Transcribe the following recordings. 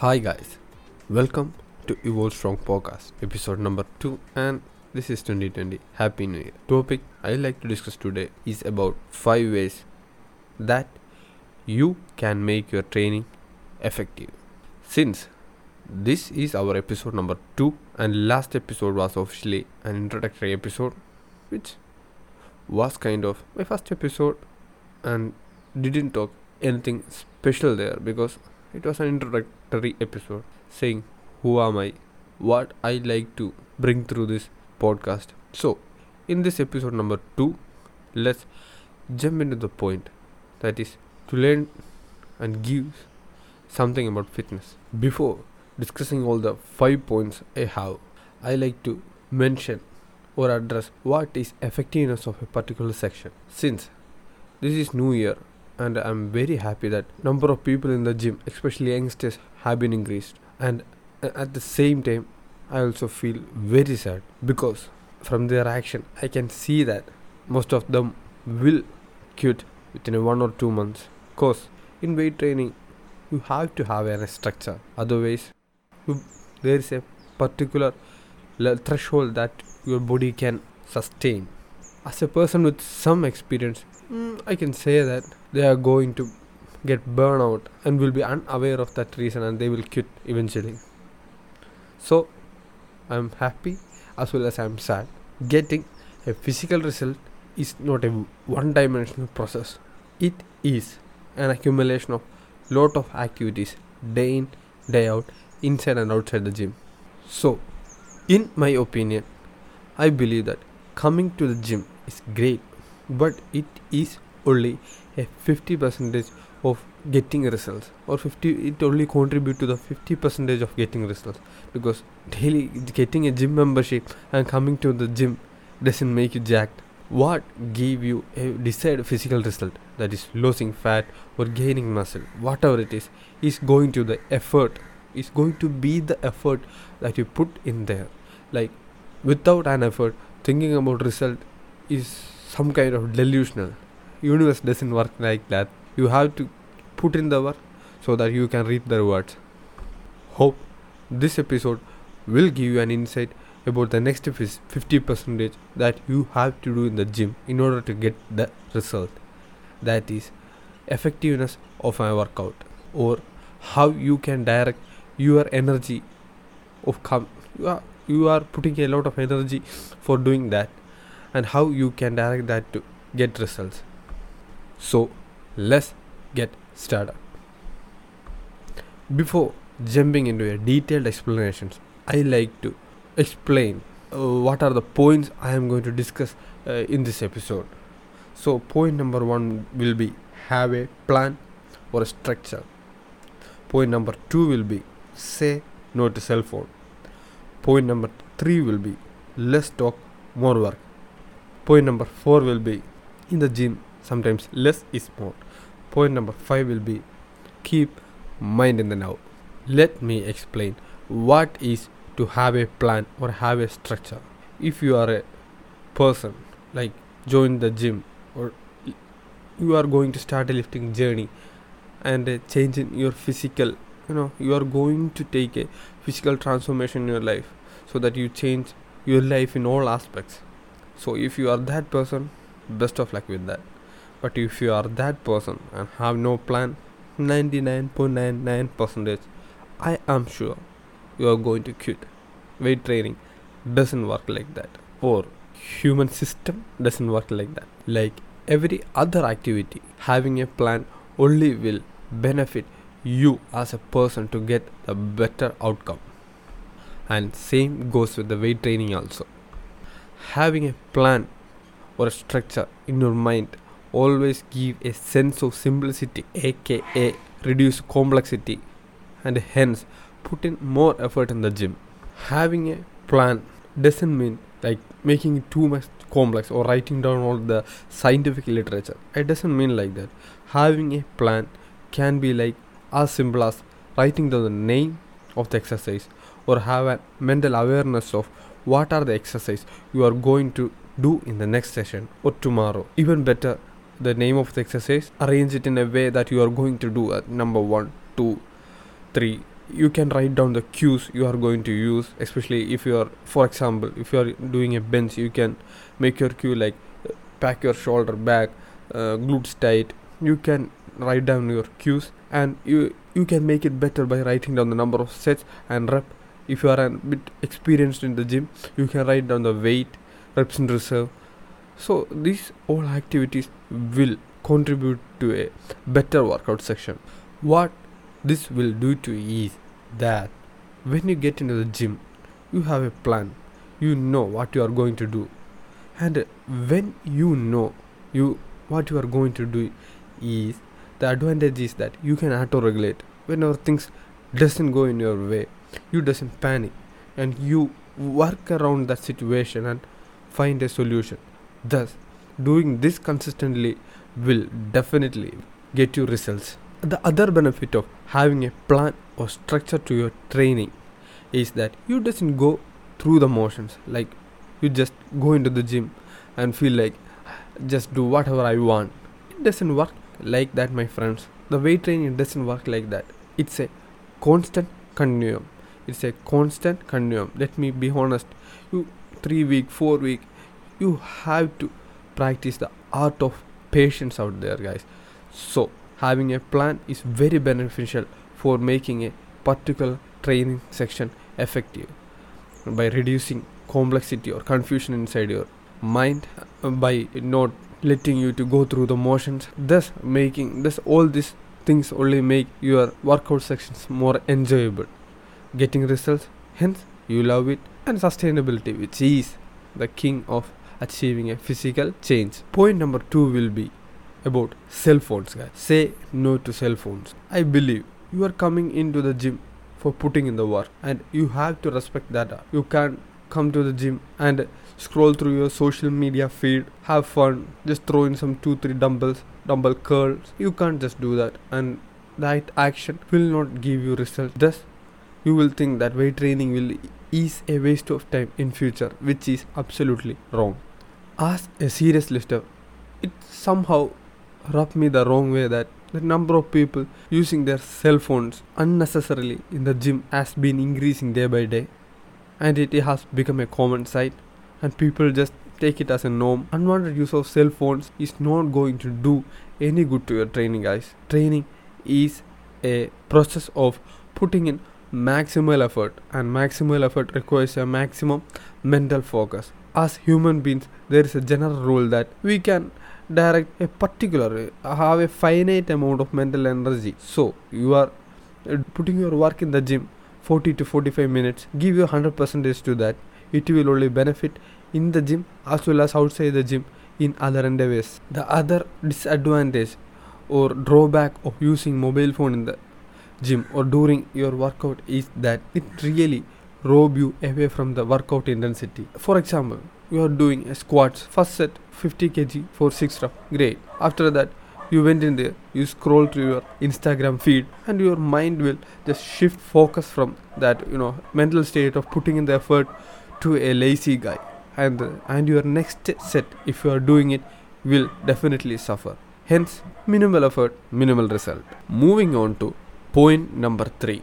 Hi guys, welcome to Evolve Strong Podcast, episode number 2 and this is 2020. Happy New Year. Topic I like to discuss today is about 5 ways that you can make your training effective. Since this is our episode number 2 and last episode was officially an introductory episode which was kind of my first episode and didn't talk anything special there because it was an introductory episode saying who am I, what I like to bring through this podcast. So, in this episode number 2, let's jump into the point that is to learn and give something about fitness. Before discussing all the 5 points I have, I like to mention or address what is effectiveness of a particular section. Since this is new year and I'm very happy that number of people in the gym, especially youngsters, have been increased. And at the same time, I also feel very sad because from their action, I can see that most of them will quit within one or two months. Cause in weight training, you have to have a structure. Otherwise, you, there is a particular threshold that your body can sustain. As a person with some experience, mm, I can say that they are going to get burnout and will be unaware of that reason and they will quit eventually. So I'm happy as well as I'm sad. Getting a physical result is not a one dimensional process. It is an accumulation of lot of activities day in, day out, inside and outside the gym. So in my opinion, I believe that coming to the gym is great, but it is only a 50 percentage of getting results or 50 it only contribute to the 50 percentage of getting results. Because daily getting a gym membership and coming to the gym doesn't make you jacked. What give you a desired physical result? That is losing fat or gaining muscle. Whatever it is is going to the effort. Is going to be the effort that you put in there. Like without an effort thinking about result is some kind of delusional universe doesn't work like that. You have to put in the work so that you can reap the rewards. Hope this episode will give you an insight about the next 50 percentage that you have to do in the gym in order to get the result. That is effectiveness of my workout or how you can direct your energy of come you are, you are putting a lot of energy for doing that and how you can direct that to get results so let's get started. Before jumping into a detailed explanations, I like to explain uh, what are the points I am going to discuss uh, in this episode. So point number 1 will be have a plan or a structure. Point number 2 will be say no to cell phone. Point number 3 will be less talk more work. Point number 4 will be in the gym sometimes less is more. Point number 5 will be keep mind in the now. Let me explain what is to have a plan or have a structure. If you are a person like join the gym or you are going to start a lifting journey and a change in your physical you know you are going to take a physical transformation in your life so that you change your life in all aspects. So if you are that person best of luck with that but if you are that person and have no plan 99.99% i am sure you are going to quit. Weight training doesn't work like that. Or human system doesn't work like that. Like every other activity having a plan only will benefit you as a person to get a better outcome. And same goes with the weight training also. Having a plan or a structure in your mind always give a sense of simplicity aka reduce complexity and hence put in more effort in the gym. Having a plan doesn't mean like making it too much complex or writing down all the scientific literature. It doesn't mean like that. Having a plan can be like as simple as writing down the name of the exercise or have a mental awareness of what are the exercise you are going to do in the next session or tomorrow. Even better the name of the exercise arrange it in a way that you are going to do at number one two three. You can write down the cues you are going to use especially if you are for example if you are doing a bench you can make your cue like uh, pack your shoulder back uh, glutes tight. You can write down your cues and you you can make it better by writing down the number of sets and rep. If you are a bit experienced in the gym you can write down the weight reps in reserve so these all activities will contribute to a better workout section. What this will do to is that when you get into the gym you have a plan. You know what you are going to do. And when you know you what you are going to do is the advantage is that you can auto regulate whenever things doesn't go in your way you doesn't panic. And you work around that situation and find a solution thus doing this consistently will definitely get you results. The other benefit of having a plan or structure to your training is that you doesn't go through the motions like you just go into the gym and feel like just do whatever i want. It doesn't work like that my friends. The weight training doesn't work like that. It's a constant continuum. It's a constant continuum. Let me be honest. You 3 week 4 week you have to practice the art of patience out there guys. So having a plan is very beneficial for making a particular training section effective. By reducing complexity or confusion inside your mind uh, by not letting you to go through the motions thus making thus all these things only make your workout sections more enjoyable. Getting results hence you love it and sustainability which is the king of achieving a physical change. Point number 2 will be about cell phones guys. Say no to cell phones. I believe you are coming into the gym for putting in the work and you have to respect that you can't come to the gym and scroll through your social media feed have fun just throw in some 2 3 dumbbells dumbbell curls. You can't just do that and that action will not give you results. Thus you will think that weight training will is a waste of time in future which is absolutely wrong as a serious lister it somehow rubbed me the wrong way that the number of people using their cell phones unnecessarily in the gym has been increasing day by day. And it has become a common sight and people just take it as a norm. Unwanted use of cell phones is not going to do any good to your training guys. Training is a process of putting in maximal effort and maximal effort requires a maximum mental focus as human beings there is a general rule that we can direct a particular have a finite amount of mental energy. So you are uh, putting your work in the gym 40 to 45 minutes give your 100 percentage to that it will only benefit in the gym as well as outside the gym in other endeavors. The other disadvantage or drawback of using mobile phone in the gym or during your workout is that it really rob you away from the workout intensity. For example you are doing a squats first set 50 kg for 6 rep great. After that you went in there you scroll through your instagram feed and your mind will just shift focus from that you know mental state of putting in the effort to a lazy guy. And and your next set if you are doing it will definitely suffer. Hence minimal effort minimal result. Moving on to point number 3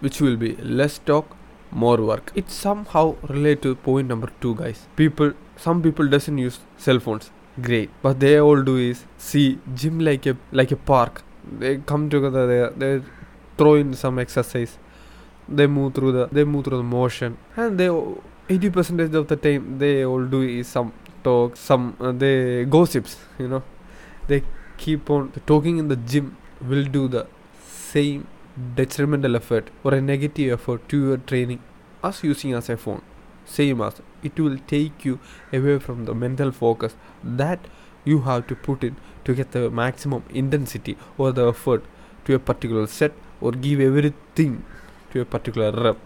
which will be less talk more work. It's somehow related to point number 2 guys. People some people doesn't use cell phones. Great. But they all do is see gym like a like a park. They come together there they throw in some exercise. They move through the they move through the motion. And they 80 percentage of the time they all do is some talk some uh, they gossips you know. They keep on talking in the gym will do the same detrimental effort or a negative effort to your training. As using as a phone same as it will take you away from the mental focus that you have to put in to get the maximum intensity or the effort to a particular set or give everything to a particular rep.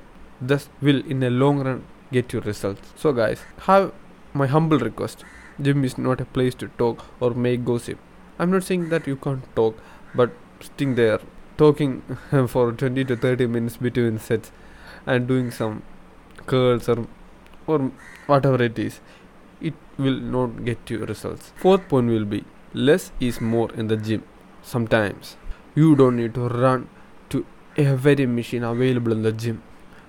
Thus will in a long run get you results. So guys have my humble request. Gym is not a place to talk or make gossip. I'm not saying that you can't talk but sitting there talking for 20 to 30 minutes between sets and doing some curls or or whatever it is it will not get you results fourth point will be less is more in the gym sometimes you don't need to run to every machine available in the gym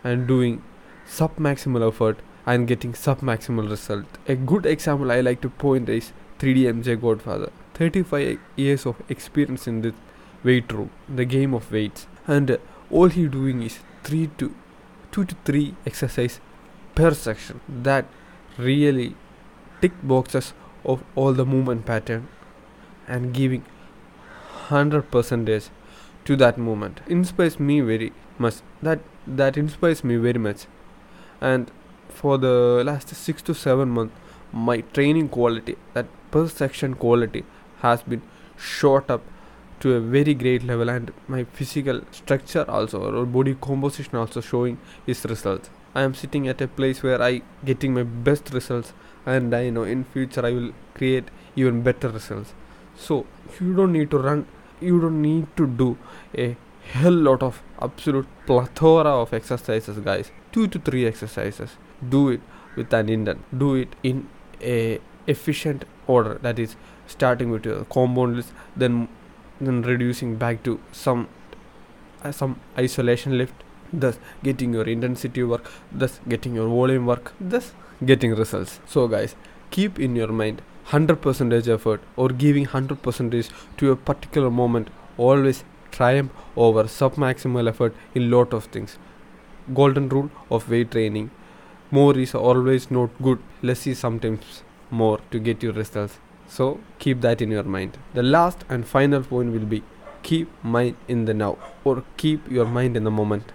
and doing sub maximal effort and getting sub maximal result. A good example I like to point is 3D Godfather. 35 years of experience in the weight room, the game of weights, and uh, all he doing is 3 to 2 to 3 exercise per section. That really tick boxes of all the movement pattern and giving 100 percentage to that movement. Inspires me very much. That that inspires me very much. And for the last 6 to 7 months my training quality that per section quality has been shot up to a very great level and my physical structure also or body composition also showing its results. I am sitting at a place where i getting my best results and i know in future i will create even better results. So you don't need to run you don't need to do a hell lot of absolute plethora of exercises guys. Two to three exercises. Do it with an intent do it in a efficient order. That is starting with your compound lifts then then reducing back to some uh, some isolation lift thus getting your intensity work thus getting your volume work thus getting results. So guys keep in your mind 100% effort or giving 100% to a particular moment always triumph over submaximal effort in lot of things. Golden rule of weight training more is always not good less is sometimes more to get your results so keep that in your mind. The last and final point will be keep mind in the now or keep your mind in the moment.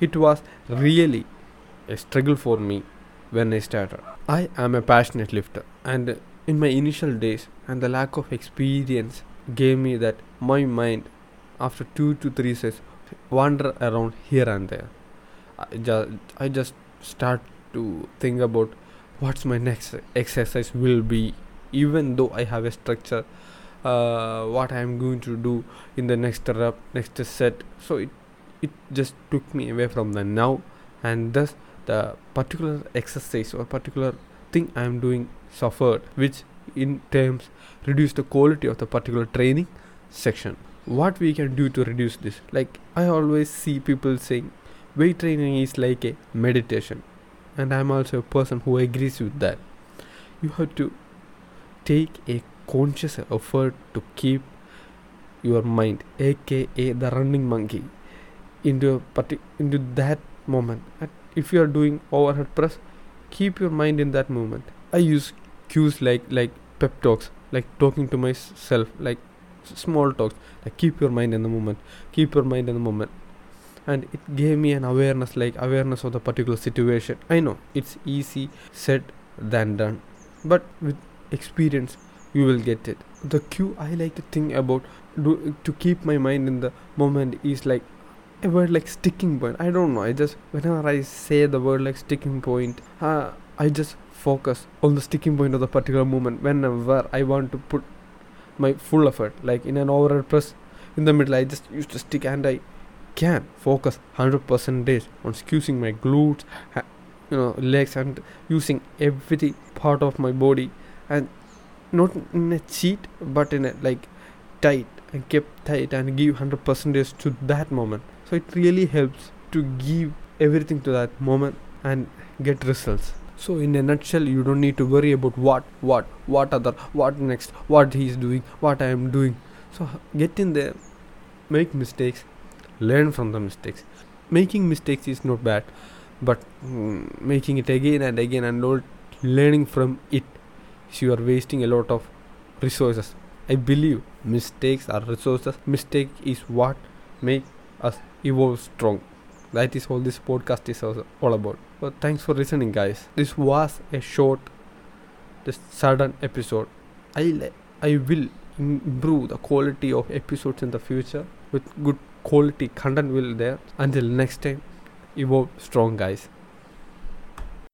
It was really a struggle for me when i started. I am a passionate lifter and in my initial days and the lack of experience gave me that my mind after two to three sets wander around here and there. I just, I just start to think about what's my next exercise will be even though I have a structure uh, what I am going to do in the next rep next set. So it it just took me away from the now and thus the particular exercise or particular thing I am doing suffered which in terms reduce the quality of the particular training section. What we can do to reduce this? Like i always see people saying weight training is like a meditation. And i'm also a person who agrees with that. You have to take a conscious effort to keep your mind aka the running monkey into a partic- into that moment. And if you are doing overhead press keep your mind in that moment. I use cues like like pep talks like talking to myself like small talks. Like keep your mind in the moment keep your mind in the moment. And it gave me an awareness like awareness of the particular situation. I know it's easy said than done. But with experience you will get it. The cue i like to think about do, to keep my mind in the moment is like a word like sticking point. I don't know i just whenever i say the word like sticking point uh, i just focus on the sticking point of the particular moment whenever i want to put my full effort. Like in an overhead press in the middle i just used to stick and i can focus 100% days on squeezing my glutes you know legs and using every part of my body and not in a cheat but in a like tight and kept tight and give 100% to that moment. So it really helps to give everything to that moment and get results. So in a nutshell you don't need to worry about what what what other what next what he is doing what i am doing. So get in there make mistakes learn from the mistakes. Making mistakes is not bad but mm, making it again and again and not learning from it you are wasting a lot of resources i believe mistakes are resources mistake is what make us evolve strong that is all this podcast is all about well, thanks for listening, guys. This was a short, this sudden episode. I I will improve the quality of episodes in the future with good quality content will there. Until next time, evolve strong, guys.